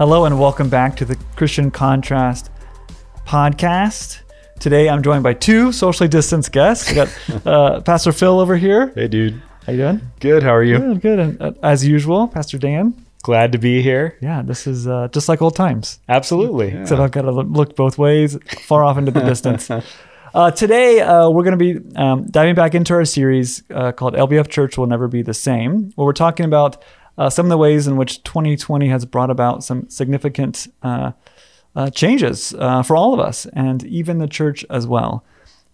Hello and welcome back to the Christian Contrast podcast. Today I'm joined by two socially distanced guests. We got uh, Pastor Phil over here. Hey, dude. How you doing? Good. How are you? Good, good. And uh, as usual, Pastor Dan. Glad to be here. Yeah, this is uh, just like old times. Absolutely. Except I've got to look both ways, far off into the distance. Uh, today, uh, we're going to be um, diving back into our series uh, called LBF Church Will Never Be the Same, where we're talking about uh, some of the ways in which 2020 has brought about some significant uh, uh, changes for all of us and even the church as well.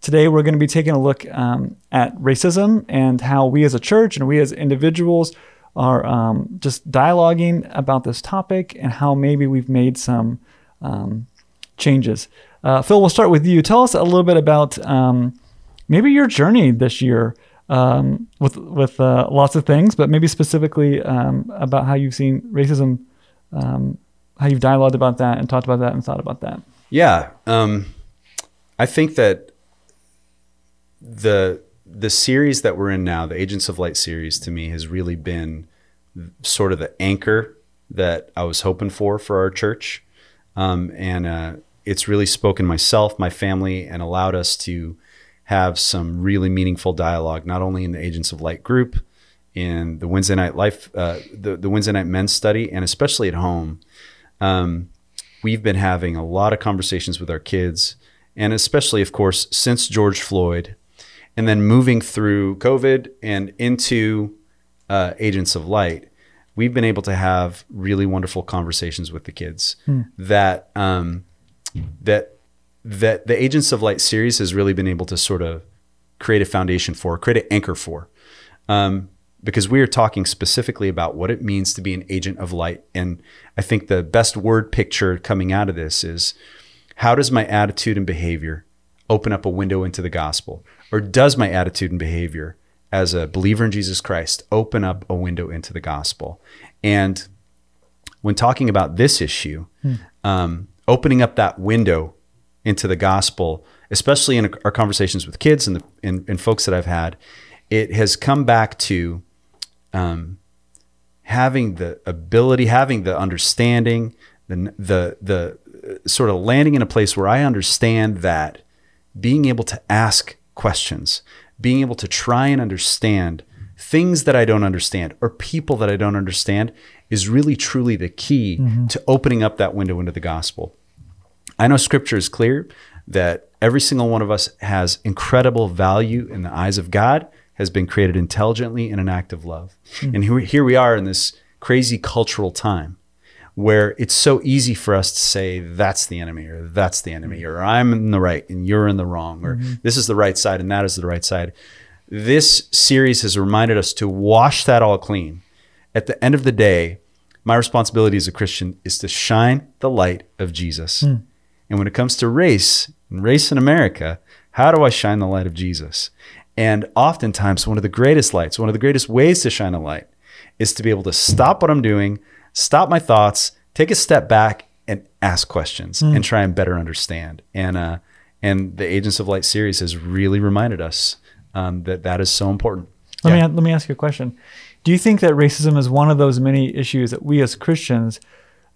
Today, we're going to be taking a look um, at racism and how we as a church and we as individuals are um, just dialoguing about this topic and how maybe we've made some um, changes. Uh, Phil, we'll start with you. Tell us a little bit about um, maybe your journey this year um, with with uh, lots of things, but maybe specifically um, about how you've seen racism, um, how you've dialogued about that and talked about that and thought about that. Yeah, I think that the the series that we're in now, the Agents of Light series, to me has really been sort of the anchor that I was hoping for for our church, um, and uh, it's really spoken myself, my family, and allowed us to have some really meaningful dialogue, not only in the Agents of Light group, in the Wednesday night life, uh, the the Wednesday night men's study, and especially at home. Um, we've been having a lot of conversations with our kids, and especially, of course, since George Floyd and then moving through COVID and into uh, Agents of Light, we've been able to have really wonderful conversations with the kids. Hmm. That um, that that the Agents of Light series has really been able to sort of create a foundation for, create an anchor for, um, because we are talking specifically about what it means to be an agent of light. And I think the best word picture coming out of this is how does my attitude and behavior open up a window into the gospel? Or does my attitude and behavior as a believer in Jesus Christ open up a window into the gospel? And when talking about this issue, hmm. um, opening up that window into the gospel, especially in our conversations with kids and, the, and, and folks that I've had, it has come back to um, having the ability, having the understanding, the, the, the uh, sort of landing in a place where I understand that being able to ask questions, being able to try and understand things that I don't understand or people that I don't understand is really truly the key mm-hmm. to opening up that window into the gospel. I know scripture is clear that every single one of us has incredible value in the eyes of God, has been created intelligently in an act of love. Mm-hmm. And here, here we are in this crazy cultural time where it's so easy for us to say that's the enemy or that's the enemy or I'm in the right and you're in the wrong or mm-hmm. this is the right side and that is the right side. This series has reminded us to wash that all clean. At the end of the day, my responsibility as a Christian is to shine the light of Jesus. Mm. And when it comes to race, race in America, how do I shine the light of Jesus? And oftentimes, one of the greatest lights, one of the greatest ways to shine a light is to be able to stop what I'm doing stop my thoughts, take a step back, and ask questions mm. and try and better understand. And uh, and the Agents of Light series has really reminded us um, that that is so important. Let yeah. me let me ask you a question. Do you think that racism is one of those many issues that we as Christians,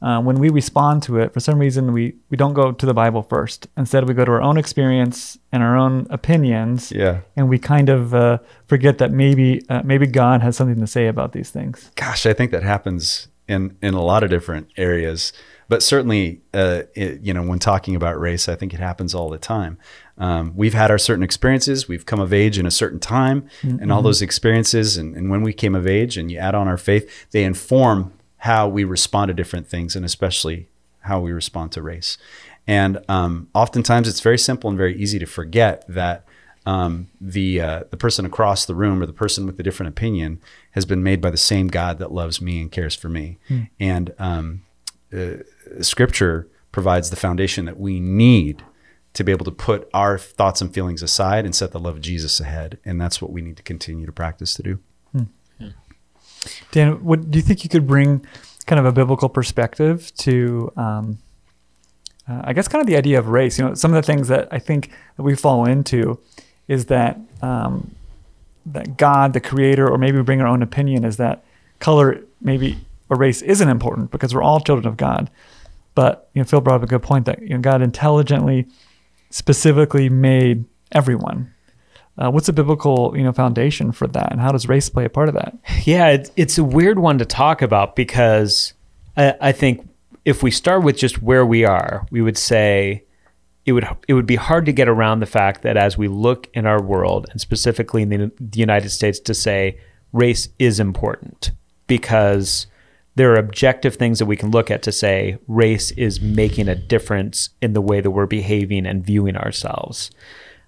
uh, when we respond to it, for some reason we we don't go to the Bible first. Instead, we go to our own experience and our own opinions. Yeah. And we kind of uh, forget that maybe uh, maybe God has something to say about these things. Gosh, I think that happens in in a lot of different areas. But certainly, uh, it, you know, when talking about race, I think it happens all the time. Um, we've had our certain experiences. We've come of age in a certain time, mm-hmm. and all those experiences, and, and when we came of age, and you add on our faith, they inform how we respond to different things, and especially how we respond to race. And um, oftentimes, it's very simple and very easy to forget that um, the uh, the person across the room or the person with a different opinion has been made by the same God that loves me and cares for me. Mm. And um, uh, Scripture provides the foundation that we need to be able to put our thoughts and feelings aside and set the love of Jesus ahead. And that's what we need to continue to practice to do. Dan, what do you think you could bring kind of a biblical perspective to? Um, uh, I guess kind of the idea of race. You know, some of the things that I think that we fall into is that um, that God, the creator, or maybe we bring our own opinion, is that color maybe or race isn't important because we're all children of God. But you know, Phil brought up a good point that you know, God intelligently, specifically made everyone. Uh, what's the biblical you know foundation for that, and how does race play a part of that? Yeah, it's, it's a weird one to talk about because I, I think if we start with just where we are, we would say it would it would be hard to get around the fact that as we look in our world and specifically in the, the United States to say race is important because there are objective things that we can look at to say race is making a difference in the way that we're behaving and viewing ourselves.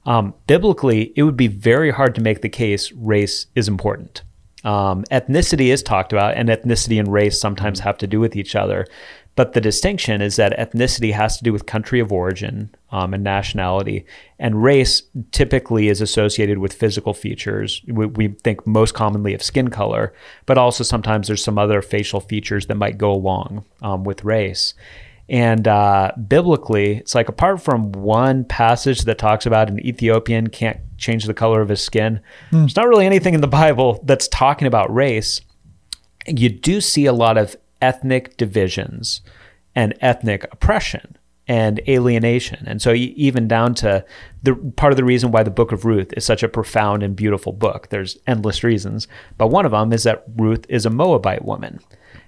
Um, biblically, it would be very hard to make the case race is important. Um, ethnicity is talked about, and ethnicity and race sometimes have to do with each other. But the distinction is that ethnicity has to do with country of origin um, and nationality, and race typically is associated with physical features. We, we, think most commonly of skin color, but also sometimes there's some other facial features that might go along um, with race. And uh, biblically, it's like apart from one passage that talks about an Ethiopian can't change the color of his skin, mm. there's not really anything in the Bible that's talking about race. You do see a lot of ethnic divisions and ethnic oppression and alienation. And so even down to the part of the reason why the book of Ruth is such a profound and beautiful book. There's endless reasons, but one of them is that Ruth is a Moabite woman.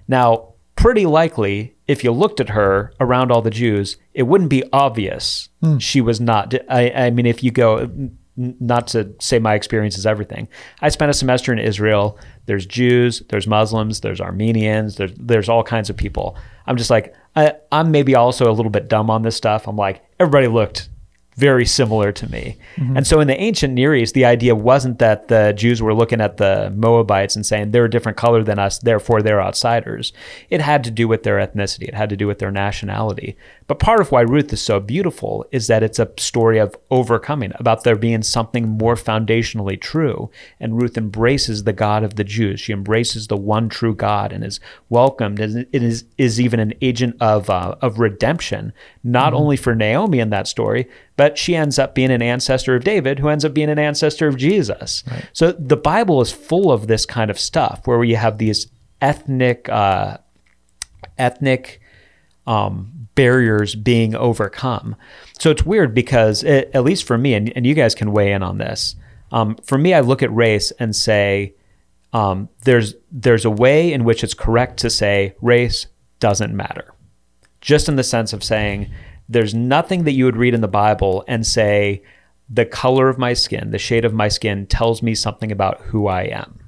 Now, pretty likely if you looked at her around all the Jews, it wouldn't be obvious hmm. she was not I, I mean if you go not to say my experience is everything. I spent a semester in Israel. There's Jews, there's Muslims, there's Armenians, there's there's all kinds of people. I'm just like I, I'm maybe also a little bit dumb on this stuff. I'm like everybody looked very similar to me. Mm-hmm. And so in the ancient Near East, the idea wasn't that the Jews were looking at the Moabites and saying they're a different color than us, therefore they're outsiders. It had to do with their ethnicity, it had to do with their nationality. But part of why Ruth is so beautiful is that it's a story of overcoming, about there being something more foundationally true. And Ruth embraces the God of the Jews. She embraces the one true God and is welcomed. And it is, is even an agent of, uh, of redemption, not mm-hmm. only for Naomi in that story, but she ends up being an ancestor of David, who ends up being an ancestor of Jesus. Right. So the Bible is full of this kind of stuff where you have these ethnic, uh, ethnic, um, barriers being overcome. So it's weird because, it, at least for me, and, and you guys can weigh in on this. Um, for me, I look at race and say um, there's there's a way in which it's correct to say race doesn't matter, just in the sense of saying there's nothing that you would read in the Bible and say the color of my skin, the shade of my skin tells me something about who I am.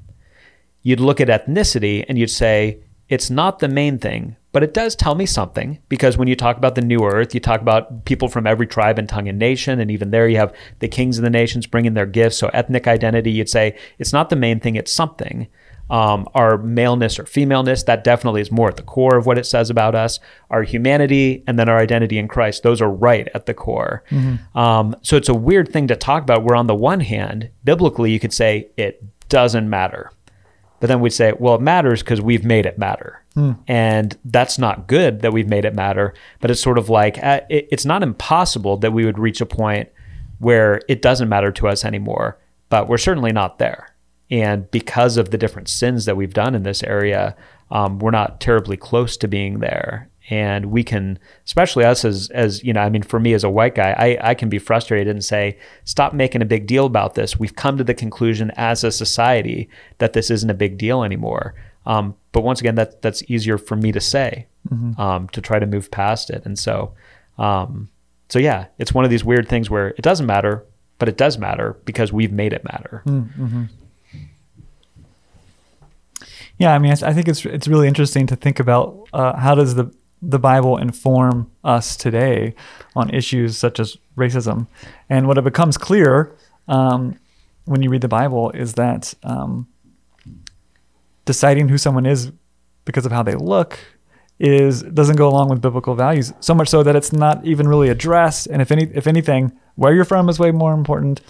You'd look at ethnicity and you'd say it's not the main thing, but it does tell me something because when you talk about the new earth, you talk about people from every tribe and tongue and nation. And even there, you have the kings of the nations bringing their gifts. So, ethnic identity, you'd say it's not the main thing, it's something. Um, our maleness or femaleness, that definitely is more at the core of what it says about us. Our humanity and then our identity in Christ, those are right at the core. Mm-hmm. Um, so, it's a weird thing to talk about where, on the one hand, biblically, you could say it doesn't matter. But then we'd say, well, it matters because we've made it matter. Hmm. And that's not good that we've made it matter. But it's sort of like, uh, it's not impossible that we would reach a point where it doesn't matter to us anymore, but we're certainly not there. And because of the different sins that we've done in this area, um, we're not terribly close to being there. And we can especially us as as you know i mean for me as a white guy i i can be frustrated and say stop making a big deal about this. We've come to the conclusion as a society that this isn't a big deal anymore. Um, but once again that that's easier for me to say mm-hmm. um, to try to move past it. And so um, so yeah it's one of these weird things where it doesn't matter but it does matter because we've made it matter. Mm-hmm. Yeah, I mean, I think it's it's really interesting to think about uh, how does the the Bible inform us today on issues such as racism. And what it becomes clear um, when you read the Bible is that um, deciding who someone is because of how they look is doesn't go along with biblical values so much so that it's not even really addressed and if any if anything where you're from is way more important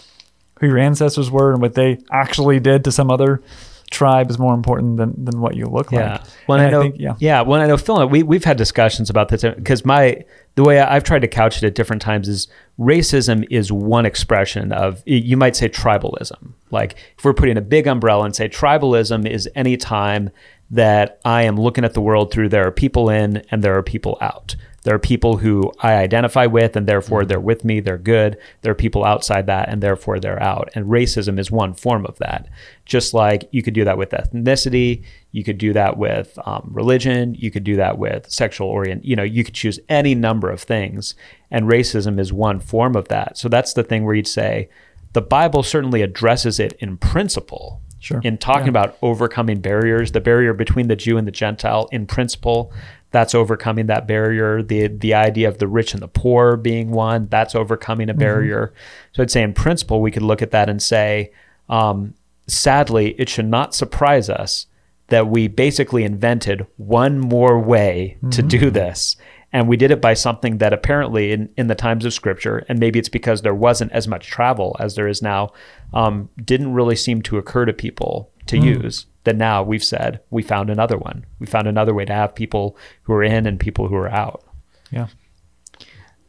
who your ancestors were and what they actually did to some other tribe is more important than, than what you look yeah. like. Well, I know, I think, yeah. Yeah. Well, I know Phil, we, we've had discussions about this because my, the way I've tried to couch it at different times is racism is one expression of, you might say tribalism. Like if we're putting a big umbrella and say tribalism is any time that I am looking at the world through there are people in and there are people out. There are people who I identify with and therefore they're with me, they're good. There are people outside that and therefore they're out. And racism is one form of that. Just like you could do that with ethnicity, you could do that with um, religion, you could do that with sexual orient. You know, you could choose any number of things, and racism is one form of that. So that's the thing where you'd say the Bible certainly addresses it in principle. Sure. In talking Yeah. about overcoming barriers, the barrier between the Jew and the Gentile, in principle, that's overcoming that barrier. The the idea of the rich and the poor being one, that's overcoming a barrier. So I'd say in principle, we could look at that and say, um, sadly, it should not surprise us that we basically invented one more way to do this. And we did it by something that apparently, in, in the times of scripture, and maybe it's because there wasn't as much travel as there is now, um, didn't really seem to occur to people to use. That now we've said we found another one. We found another way to have people who are in and people who are out. Yeah.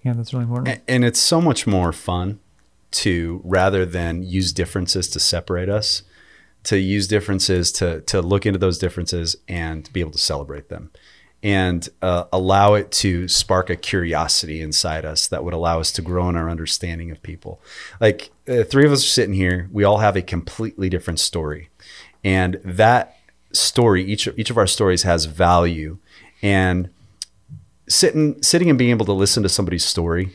Yeah, that's really important. A- And it's so much more fun to rather than use differences to separate us, to use differences to to look into those differences and be able to celebrate them, and uh, allow it to spark a curiosity inside us that would allow us to grow in our understanding of people. Like uh, three of us are sitting here, we all have a completely different story, and that story, each each of our stories has value, and sitting sitting and being able to listen to somebody's story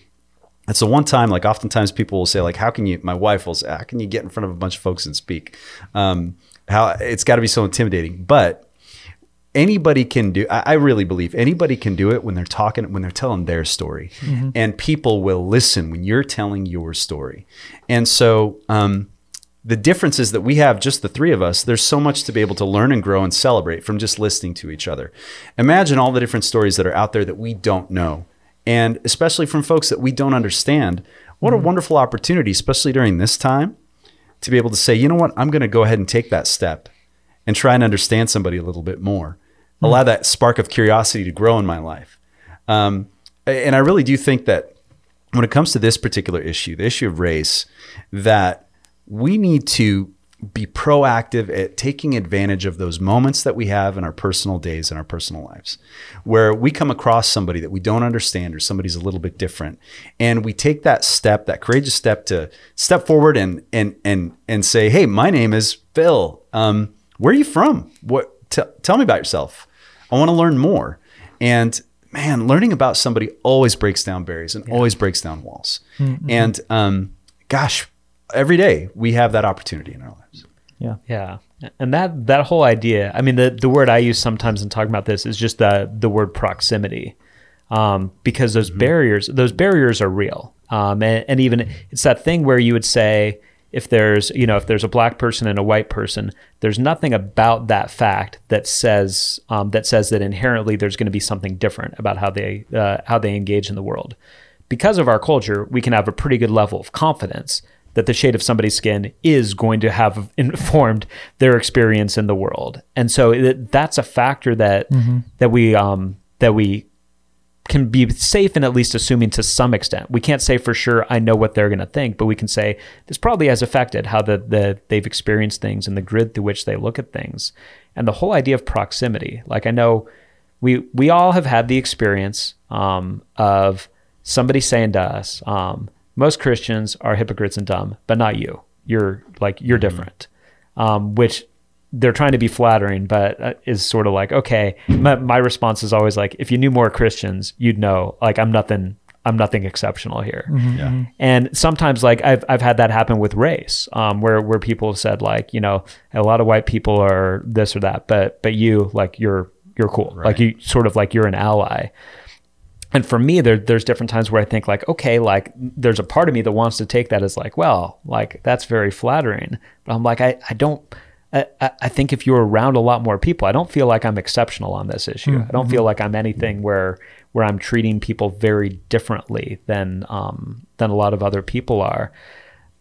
and so one time like oftentimes people will say like how can you my wife will say how can you get in front of a bunch of folks and speak? Um, how it's got to be so intimidating. But anybody can do I, I really believe anybody can do it when they're talking when they're telling their story. And people will listen when you're telling your story. And so um, the differences that we have, just the three of us, there's so much to be able to learn and grow and celebrate from just listening to each other. Imagine all the different stories that are out there that we don't know, and especially from folks that we don't understand. What a wonderful opportunity, especially during this time, to be able to say, you know what, I'm going to go ahead and take that step and try and understand somebody a little bit more, allow that spark of curiosity to grow in my life. Um, and I really do think that when it comes to this particular issue, the issue of race, that we need to be proactive at taking advantage of those moments that we have in our personal days and our personal lives where we come across somebody that we don't understand or somebody's a little bit different and we take that step that courageous step to step forward and and and and say hey my name is phil. Um, where are you from? What t- tell me about yourself. I want to learn more. And man learning about somebody always breaks down barriers and always breaks down walls. And um, gosh every day we have that opportunity in our lives Yeah. Yeah. And that that whole idea, I mean the the word I use sometimes in talking about this is just the the word proximity. Um, because those barriers those barriers are real. Um, and, and even it's that thing where you would say if there's you know if there's a black person and a white person there's nothing about that fact that says um, that says that inherently there's going to be something different about how they uh, how they engage in the world because of our culture we can have a pretty good level of confidence that the shade of somebody's skin is going to have informed their experience in the world and so that's a factor that that we um, that we can be safe in at least assuming to some extent. We can't say for sure I know what they're going to think, but we can say this probably has affected how the, the they've experienced things and the grid through which they look at things. And the whole idea of proximity, like I know we we all have had the experience um, of somebody saying to us, um, most Christians are hypocrites and dumb, but not you. You're like you're different, um, which they're trying to be flattering, but uh, is sort of like, okay, my, my response is always like, if you knew more Christians, you'd know, like, I'm nothing, I'm nothing exceptional here. yeah And sometimes, like, I've, I've had that happen with race, um, where, where people have said, like, you know, a lot of white people are this or that, but, but you, like, you're, you're cool. Like, you sort of like, you're an ally. And for me, there, there's different times where I think like, okay, like there's a part of me that wants to take that as like, well, like that's very flattering. But I'm like, I, I don't, I, I I think if you're around a lot more people, I don't feel like I'm exceptional on this issue. I don't feel like I'm anything where, where I'm treating people very differently than, um, than a lot of other people are.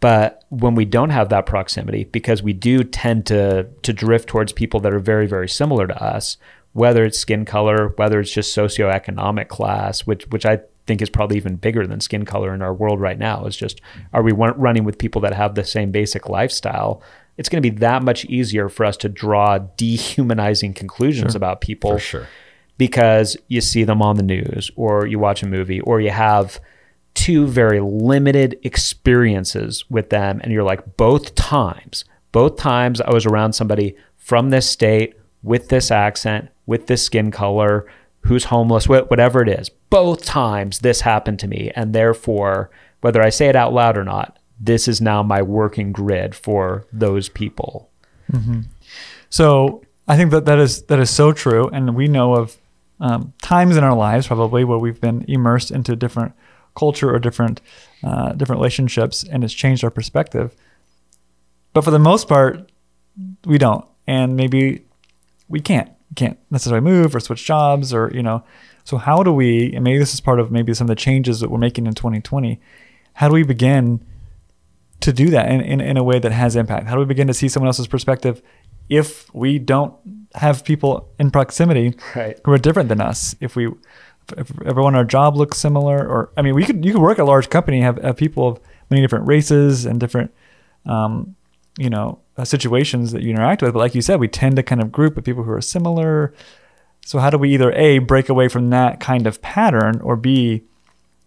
But when we don't have that proximity, because we do tend to to drift towards people that are very, very similar to us, whether it's skin color, whether it's just socioeconomic class, which which I think is probably even bigger than skin color in our world right now. Is just are we running with people that have the same basic lifestyle? it's going to be that much easier for us to draw dehumanizing conclusions about people For sure. because you see them on the news or you watch a movie or you have two very limited experiences with them and you're like both times both times I was around somebody from this state with this accent with this skin color who's homeless wh- whatever it is. Both times this happened to me and therefore whether I say it out loud or not this is now my working grid for those people. So I think that that is that is so true, and we know of um, times in our lives probably where we've been immersed into different culture or different uh, different relationships, and it's changed our perspective. But for the most part, we don't, and maybe we can't can't necessarily move or switch jobs or you know. So how do we? And maybe this is part of maybe some of the changes that we're making in 2020. How do we begin to do that in, in, in a way that has impact? How do we begin to see someone else's perspective if we don't have people in proximity Right. who are different than us? If we, if everyone in our job looks similar, or I mean, we could you could work at a large company have, have people of many different races and different, um, you know, uh, situations that you interact with. But like you said, we tend to kind of group with people who are similar. So how do we either a break away from that kind of pattern, or b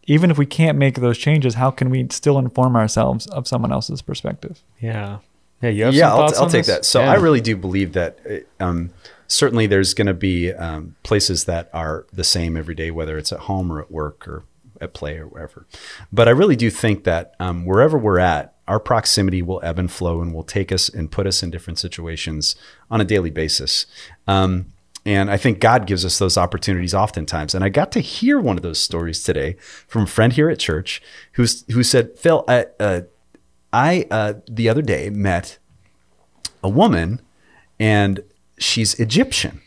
even if we can't make those changes, how can we still inform ourselves of someone else's perspective? yeah yeah you have yeah, some I'll, thoughts I'll on take this? that. So Yeah. I really do believe that uh, um, certainly there's going to be um, places that are the same every day, whether it's at home or at work or at play or wherever. But I really do think that um, wherever we're at, our proximity will ebb and flow and will take us and put us in different situations on a daily basis. Um, and I think God gives us those opportunities oftentimes. And I got to hear one of those stories today from a friend here at church who's, who said, Phil, I, uh, I uh, the other day met a woman and she's Egyptian.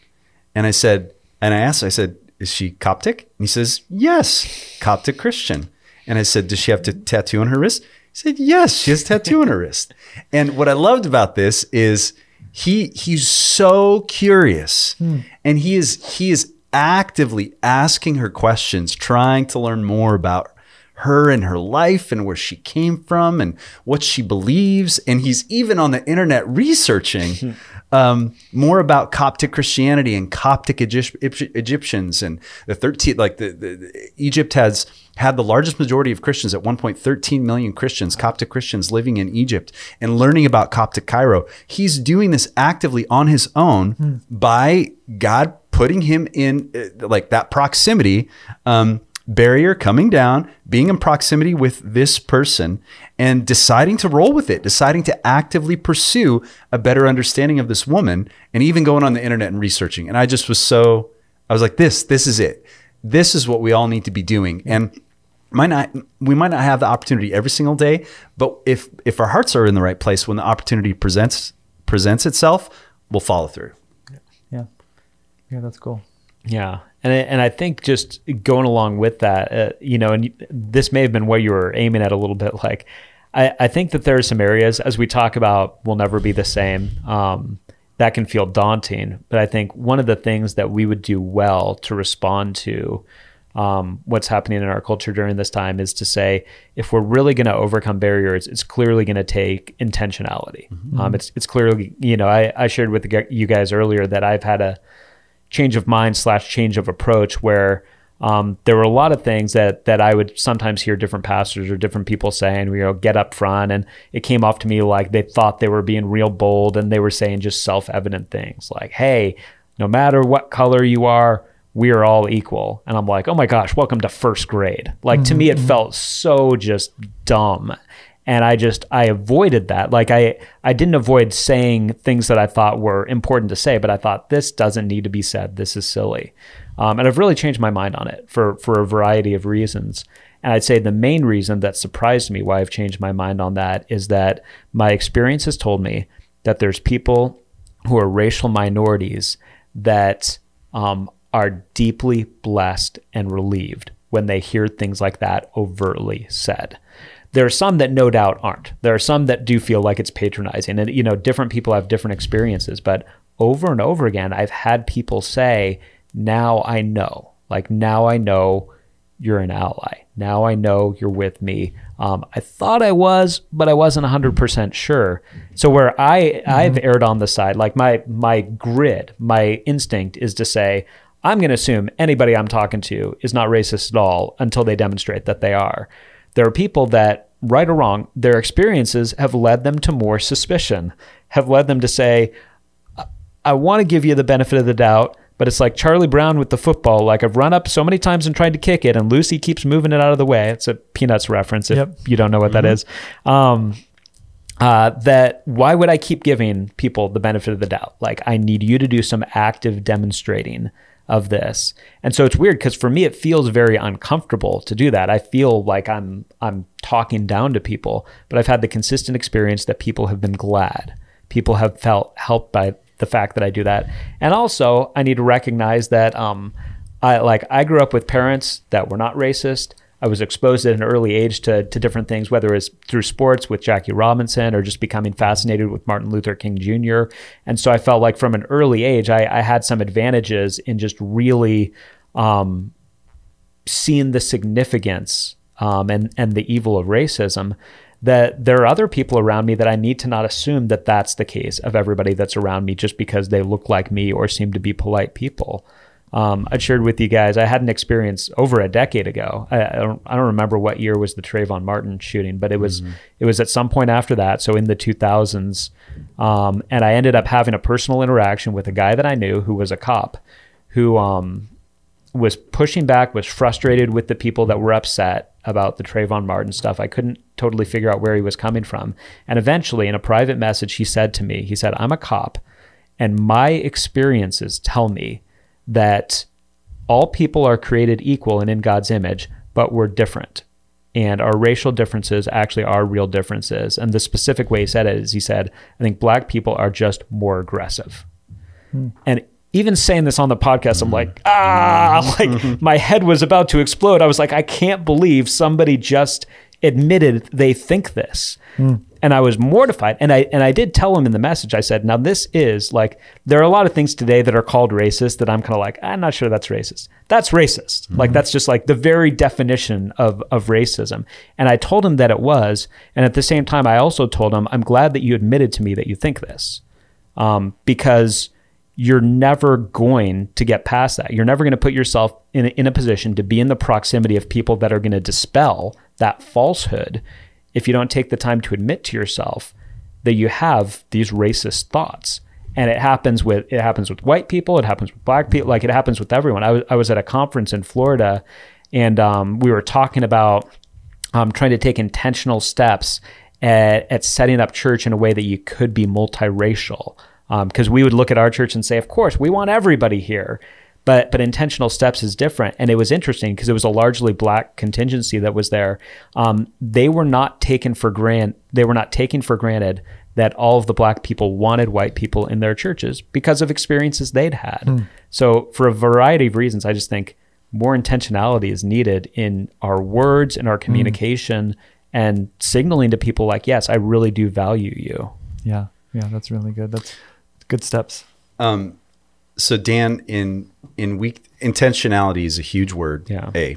And I said, and I asked, I said, is she Coptic? And he says, yes, Coptic Christian. And I said, does she have to tattoo on her wrist? Said, yes, she has a tattoo on her wrist. And what I loved about this is he he's so curious hmm. and he is he is actively asking her questions, trying to learn more about her and her life and where she came from and what she believes. And he's even on the internet researching um, more about Coptic Christianity and Coptic Egypt- Egypt- Egyptians and the 13, like the, the, the- Egypt has had the largest majority of Christians at 1.13 million Christians, Coptic Christians living in Egypt and learning about Coptic Cairo. He's doing this actively on his own by God putting him in uh, like that proximity. Um, barrier coming down, being in proximity with this person, and deciding to roll with it, deciding to actively pursue a better understanding of this woman, and even going on the internet and researching. And I just was so, I was like, this, this is it. This is what we all need to be doing. And might not we might not have the opportunity every single day, but if if our hearts are in the right place when the opportunity presents presents itself, we'll follow through. Yeah, yeah, that's cool. Yeah, and I, and I think just going along with that, uh, you know, and this may have been what you were aiming at a little bit. Like, I, I think that there are some areas as we talk about will never be the same. Um, that can feel daunting, but I think one of the things that we would do well to respond to um, what's happening in our culture during this time is to say if we're really going to overcome barriers, it's clearly going to take intentionality. Um, it's it's clearly you know I, I shared with the, you guys earlier that I've had a change of mind slash change of approach where um, there were a lot of things that that I would sometimes hear different pastors or different people saying, you know, get up front, and it came off to me like they thought they were being real bold, and they were saying just self-evident things like, "Hey, no matter what color you are, we are all equal." And I'm like, "Oh my gosh, welcome to first grade!" Like to me, it felt so just dumb and I just I avoided that. Like I I didn't avoid saying things that I thought were important to say, but I thought this doesn't need to be said. This is silly, um, and I've really changed my mind on it for for a variety of reasons. And I'd say the main reason that surprised me why I've changed my mind on that is that my experience has told me that there's people who are racial minorities that um, are deeply blessed and relieved when they hear things like that overtly said. There are some that no doubt aren't. There are some that do feel like it's patronizing, and you know, different people have different experiences. But over and over again, I've had people say, "Now I know." Like now I know you're an ally. Now I know you're with me. Um, I thought I was, but I wasn't 100% sure. So where I I've erred on the side, like my my grid, my instinct is to say I'm going to assume anybody I'm talking to is not racist at all until they demonstrate that they are. There are people that, right or wrong, their experiences have led them to more suspicion, have led them to say, I want to give you the benefit of the doubt, but it's like Charlie Brown with the football. Like I've run up so many times and tried to kick it, and Lucy keeps moving it out of the way. It's a Peanuts reference if Yep. you don't know what that is. Um, uh, that why would I keep giving people the benefit of the doubt? Like I need you to do some active demonstrating of this. And so it's weird because for me it feels very uncomfortable to do that. I feel like I'm I'm talking down to people, but I've had the consistent experience that people have been glad. People have felt helped by the fact that I do that. And also I need to recognize that um I like I grew up with parents that were not racist. I was exposed at an early age to, to different things, whether it's through sports with Jackie Robinson or just becoming fascinated with Martin Luther King Jr. And so I felt like from an early age, I, I had some advantages in just really um, seeing the significance um, and, and the evil of racism. That there are other people around me that I need to not assume that that's the case of everybody that's around me just because they look like me or seem to be polite people. Um, I shared with you guys I had an experience over a decade ago. I, I don't I don't remember what year was the Trayvon Martin shooting, but it was it was at some point after that, so in the 2000s, um, and I ended up having a personal interaction with a guy that I knew who was a cop, who um, was pushing back, was frustrated with the people that were upset about the Trayvon Martin stuff. I couldn't totally figure out where he was coming from, and eventually, in a private message, he said to me, he said, "I'm a cop, and my experiences tell me." That all people are created equal and in God's image, but we're different. And our racial differences actually are real differences. And the specific way he said it is he said, I think black people are just more aggressive. Hmm. And even saying this on the podcast, I'm like, ah, hmm. like my head was about to explode. I was like, I can't believe somebody just admitted they think this. Hmm. And I was mortified. And I and I did tell him in the message, I said, now this is like there are a lot of things today that are called racist that I'm kind of like, I'm not sure that's racist. That's racist. Like that's just like the very definition of of racism. And I told him that it was. And at the same time, I also told him, I'm glad that you admitted to me that you think this. Um, because you're never going to get past that. You're never going to put yourself in a, in a position to be in the proximity of people that are going to dispel that falsehood if you don't take the time to admit to yourself that you have these racist thoughts. And it happens with it happens with white people, it happens with black people, like it happens with everyone. I was I was at a conference in Florida, and um, we were talking about um, trying to take intentional steps at, at setting up church in a way that you could be multiracial. Because we would look at our church and say, of course, we want everybody here. But, but intentional steps is different. And it was interesting because it was a largely black contingency that was there. Um, they were not taken for grant. They were not taken for granted that all of the black people wanted white people in their churches because of experiences they'd had. So for a variety of reasons, I just think more intentionality is needed in our words and our communication and signaling to people like, yes, I really do value you. Yeah, yeah, that's really good. That's good steps. Um, so Dan, in in week intentionality is a huge word. Yeah. A.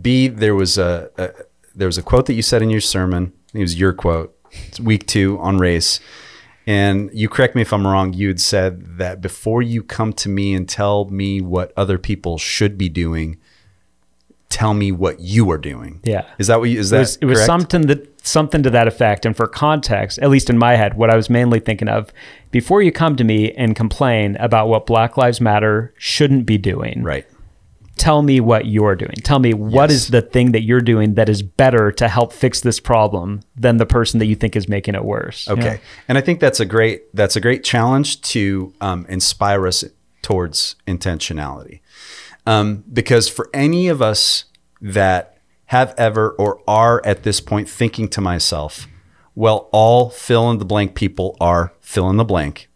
B. There was a, a there was a quote that you said in your sermon. It was your quote. It's week two on race, and you correct me if I'm wrong. You had said that before you come to me and tell me what other people should be doing, tell me what you are doing. Yeah. Is that what you? Is it that was, it was something that something to that effect. And for context, at least in my head, what I was mainly thinking of before you come to me and complain about what Black Lives Matter shouldn't be doing, right. tell me what you're doing. Tell me what Yes. is the thing that you're doing that is better to help fix this problem than the person that you think is making it worse. Okay, Yeah. and I think that's a great that's a great challenge to um, inspire us towards intentionality, um, because for any of us that have ever or are at this point thinking to myself, well, all fill in the blank people are fill in the blank.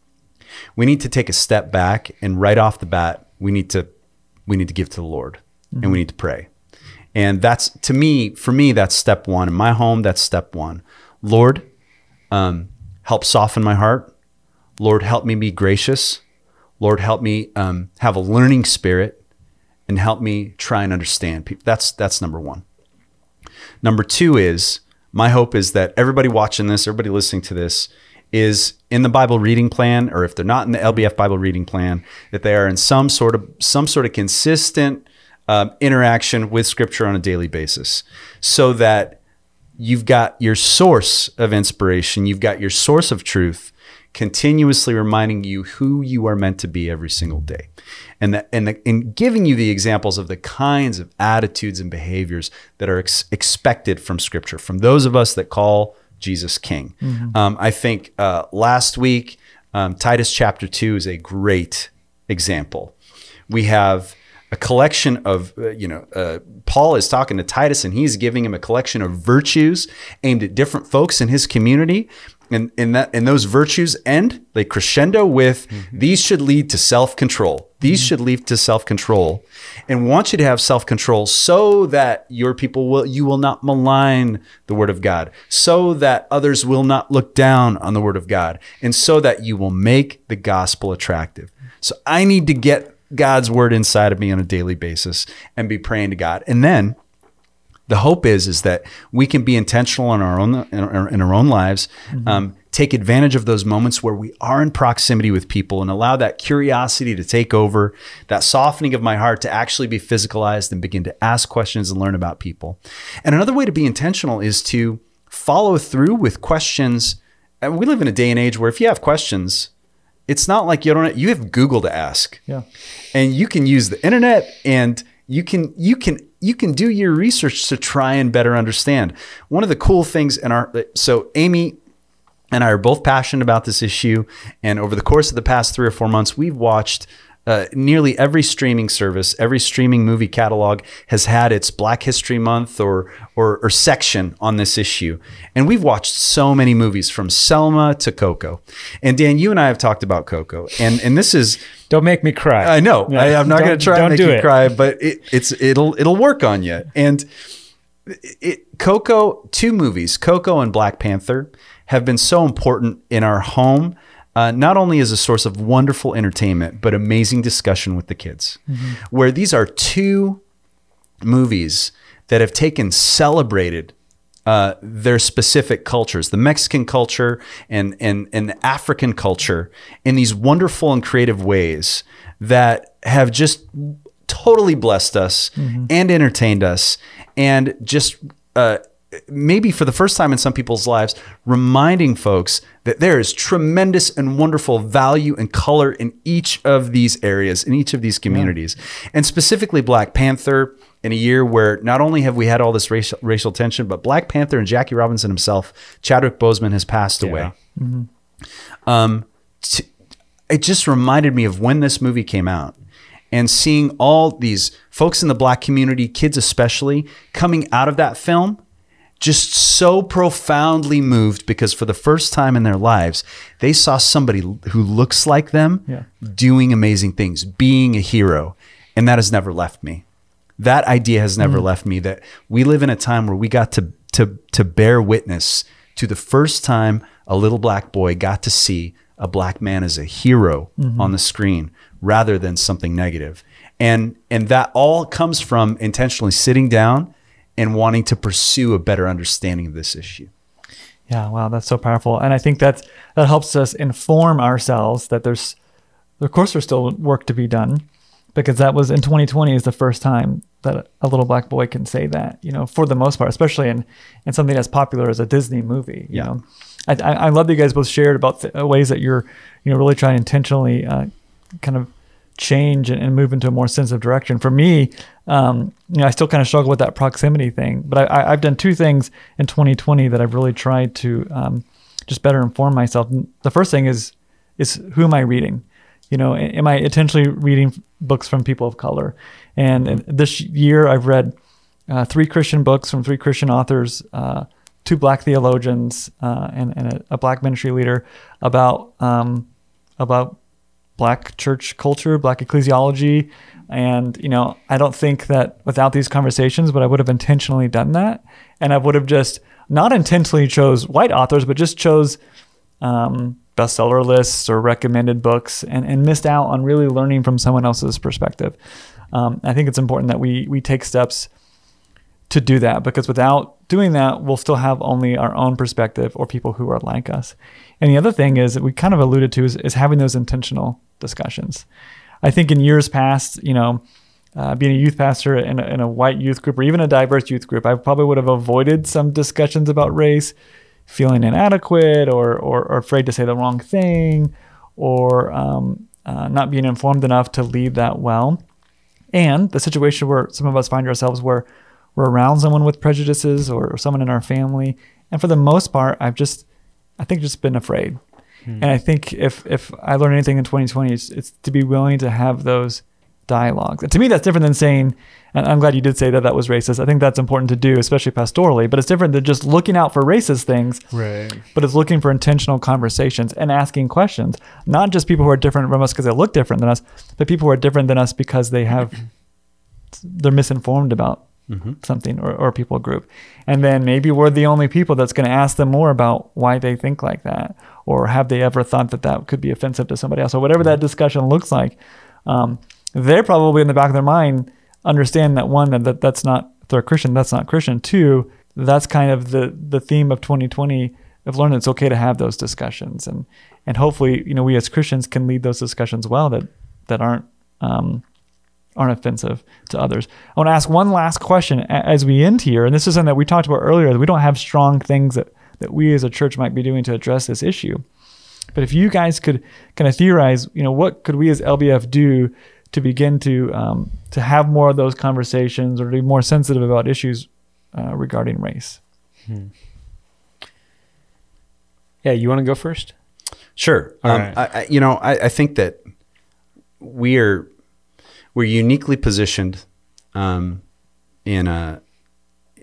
We need to take a step back and right off the bat, we need to we need to give to the Lord and we need to pray. And that's to me, for me, that's step one. In my home, that's step one. Lord, um, help soften my heart. Lord, help me be gracious. Lord, help me um, have a learning spirit and help me try and understand people. That's that's number one. Number two is my hope is that everybody watching this, everybody listening to this, is in the Bible reading plan, or if they're not in the LBF Bible reading plan, that they are in some sort of some sort of consistent um, interaction with Scripture on a daily basis, so that you've got your source of inspiration, you've got your source of truth, continuously reminding you who you are meant to be every single day. And that and, the, and giving you the examples of the kinds of attitudes and behaviors that are ex- expected from scripture from those of us that call jesus king. Mm-hmm. um, i think uh, last week um, titus chapter 2 is a great example. We have a collection of, uh, you know, uh, Paul is talking to Titus and he's giving him a collection of virtues aimed at different folks in his community and in that and those virtues end they crescendo with mm-hmm. these should lead to self-control. These mm-hmm. should lead to self-control. And want you to have self-control so that your people will you will not malign the word of god. So that others will not look down on the word of god. And so that you will make the gospel attractive. So i need to get god's word inside of me on a daily basis and be praying to god. And then the hope is is that we can be intentional in our own in our, in our own lives mm-hmm. um, take advantage of those moments where we are in proximity with people and allow that curiosity to take over that softening of my heart to actually be physicalized and begin to ask questions and learn about people. And another way to be intentional is to follow through with questions. And we live in a day and age where if you have questions it's not like you don't you have google to ask. Yeah. And you can use the internet and you can you can you can do your research to try and better understand. One of the cool things in our so Amy and I are both passionate about this issue, and over the course of the past three or four months, we've watched uh, nearly every streaming service, every streaming movie catalog has had its Black History Month or, or, or section on this issue. And we've watched so many movies from Selma to Coco. And Dan, you and I have talked about Coco, and and this is don't make me cry. I know I, am not going to try and make you it. cry, but it, it's it'll it'll work on you. And it, Coco, two movies, Coco and Black Panther, have been so important in our home uh, not only as a source of wonderful entertainment, but amazing discussion with the kids. Mm-hmm. Where these are two movies that have taken celebrated uh, their specific cultures, the Mexican culture and, and, and the African culture, in these wonderful and creative ways that have just totally blessed us mm-hmm. and entertained us and just uh, maybe for the first time in some people's lives, reminding folks that there is tremendous and wonderful value and color in each of these areas, in each of these communities. Yeah. And specifically, Black Panther, in a year where not only have we had all this racial, racial tension, but Black Panther and Jackie Robinson himself, Chadwick Boseman, has passed yeah. away. Mm-hmm. Um, t- it just reminded me of when this movie came out and seeing all these folks in the black community, kids especially, coming out of that film just so profoundly moved because for the first time in their lives, they saw somebody who looks like them yeah. doing amazing things, being a hero. And that has never left me. That idea has never mm. left me that we live in a time where we got to, to, to bear witness to the first time a little black boy got to see a black man as a hero mm-hmm. on the screen rather than something negative. And, and that all comes from intentionally sitting down and wanting to pursue a better understanding of this issue. Yeah, wow, that's so powerful. And I think that that helps us inform ourselves that there's of course there's still work to be done because that was in 2020 is the first time that a little black boy can say that, you know, for the most part, especially in in something as popular as a Disney movie, you yeah. know. I, I love that you guys both shared about the ways that you're, you know, really trying to intentionally uh, kind of change and, and, move into a more sensitive direction. For me, um, you know, I still kind of struggle with that proximity thing, but I, have done two things in 2020 that I've really tried to um, just better inform myself. The first thing is is who am I reading? You know, am I intentionally reading books from people of color? And, and this year, I've read uh, three Christian books from three Christian authors. Uh, two black theologians uh, and, and a, a, black ministry leader about um, about black church culture, black ecclesiology. And, you know, I don't think that without these conversations, but I would have intentionally done that. And I would have just not intentionally chose white authors, but just chose um, bestseller lists or recommended books and, and missed out on really learning from someone else's perspective. Um, I think it's important that we we take steps to do that because without doing that, we'll still have only our own perspective or people who are like us. And the other thing is that we kind of alluded to is, is having those intentional discussions. I think in years past, you know, uh, being a youth pastor in a, in a white youth group or even a diverse youth group, I probably would have avoided some discussions about race, feeling inadequate or, or, or afraid to say the wrong thing or um, uh, not being informed enough to lead that well. And the situation where some of us find ourselves where we're around someone with prejudices or, someone in our family. And for the most part, I've just, I think, just been afraid. Hmm. And I think if if I learned anything in 2020, it's, it's to be willing to have those dialogues. And to me, that's different than saying, and I'm glad you did say that that was racist. I think that's important to do, especially pastorally, but it's different than just looking out for racist things. Right. But it's looking for intentional conversations and asking questions, not just people who are different from us because they look different than us, but people who are different than us because they have, they're misinformed about mm-hmm. something or, or people group. And then maybe we're the only people that's going to ask them more about why they think like that or have they ever thought that that could be offensive to somebody else or whatever that discussion looks like. Um, they're probably in the back of their mind understand that one that, that that's not they're Christian that's not Christian. Two, that's kind of the the theme of 2020 of learning it's okay to have those discussions and and hopefully you know we as Christians can lead those discussions well that that aren't um, aren't offensive to others. I want to ask one last question as we end here, and this is something that we talked about earlier. That we don't have strong things that that we as a church might be doing to address this issue. But if you guys could kind of theorize, you know, what could we as LBF do to begin to um, to have more of those conversations or to be more sensitive about issues uh, regarding race? Hmm. Yeah, you want to go first? Sure. Um, right. I, I, you know, I, I think that we are we're uniquely positioned um, in a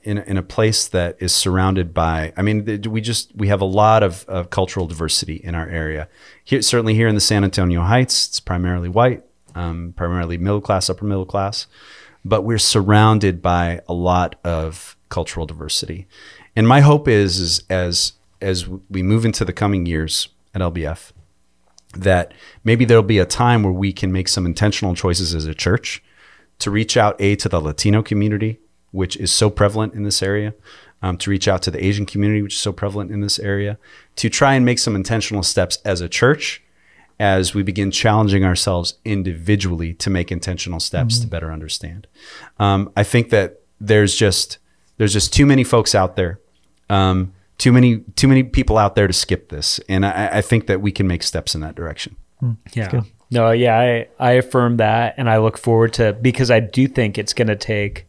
in, in a place that is surrounded by i mean we just we have a lot of, of cultural diversity in our area. Here certainly here in the san antonio heights it's primarily white um, primarily middle class upper middle class but we're surrounded by a lot of cultural diversity. And my hope is, is as as we move into the coming years at lbf that maybe there'll be a time where we can make some intentional choices as a church to reach out a to the latino community which is so prevalent in this area um, to reach out to the asian community which is so prevalent in this area to try and make some intentional steps as a church as we begin challenging ourselves individually to make intentional steps mm-hmm. to better understand um, i think that there's just there's just too many folks out there um, too many too many people out there to skip this, and I, I think that we can make steps in that direction. Mm, yeah. No, yeah, I, I affirm that, and I look forward to because I do think it's going to take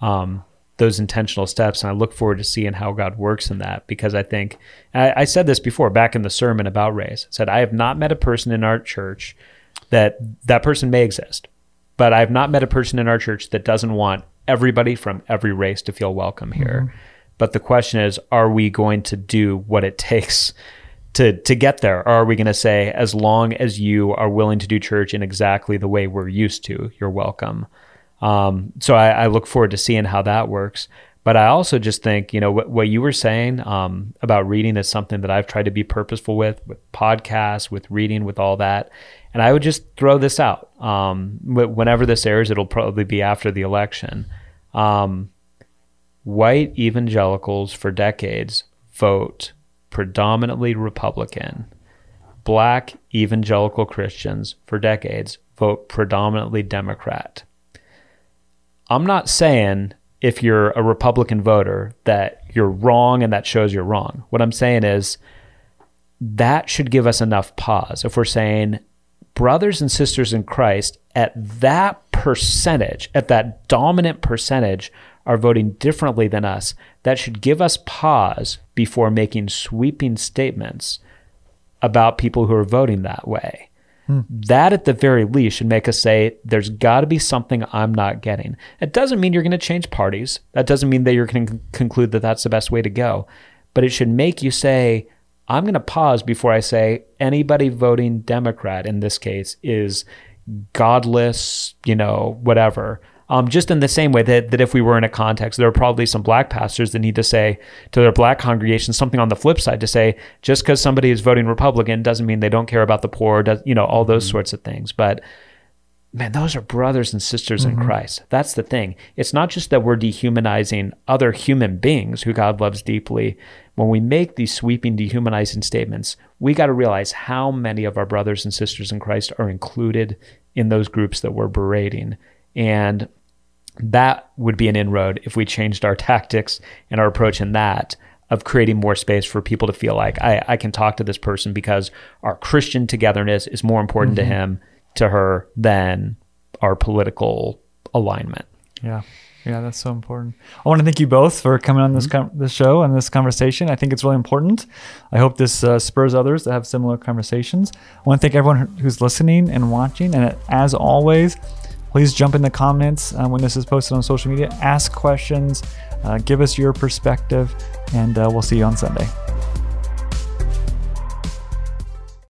um, those intentional steps, and I look forward to seeing how God works in that. Because I think I, I said this before back in the sermon about race. I said I have not met a person in our church that that person may exist, but I have not met a person in our church that doesn't want everybody from every race to feel welcome here. Mm-hmm. But the question is, are we going to do what it takes to to get there? Or are we going to say, as long as you are willing to do church in exactly the way we're used to, you're welcome. Um, so I, I, look forward to seeing how that works. But I also just think, you know, what, what you were saying um, about reading is something that I've tried to be purposeful with, with podcasts, with reading, with all that. And I would just throw this out. Um, whenever this airs, it'll probably be after the election. Um, white evangelicals for decades vote predominantly Republican. Black evangelical Christians for decades vote predominantly Democrat. I'm not saying if you're a Republican voter that you're wrong and that shows you're wrong. What I'm saying is that should give us enough pause. If we're saying brothers and sisters in Christ at that percentage, at that dominant percentage, are voting differently than us, that should give us pause before making sweeping statements about people who are voting that way. Hmm. That, at the very least, should make us say, there's got to be something I'm not getting. It doesn't mean you're going to change parties. That doesn't mean that you're going to conclude that that's the best way to go. But it should make you say, I'm going to pause before I say anybody voting Democrat in this case is godless, you know, whatever. Um, just in the same way that, that if we were in a context, there are probably some black pastors that need to say to their black congregations something on the flip side to say, just because somebody is voting Republican doesn't mean they don't care about the poor, does, you know, all those sorts of things. But man, those are brothers and sisters in Christ. That's the thing. It's not just that we're dehumanizing other human beings who God loves deeply. When we make these sweeping, dehumanizing statements, we got to realize how many of our brothers and sisters in Christ are included in those groups that we're berating. And that would be an inroad if we changed our tactics and our approach in that of creating more space for people to feel like I, I can talk to this person because our Christian togetherness is more important to him, to her, than our political alignment. Yeah. Yeah, that's so important. I want to thank you both for coming on this com- this show and this conversation. I think it's really important. I hope this uh, spurs others to have similar conversations. I want to thank everyone who's listening and watching. And as always, please jump in the comments uh, when this is posted on social media. Ask questions. Uh, give us your perspective, and uh, we'll see you on Sunday.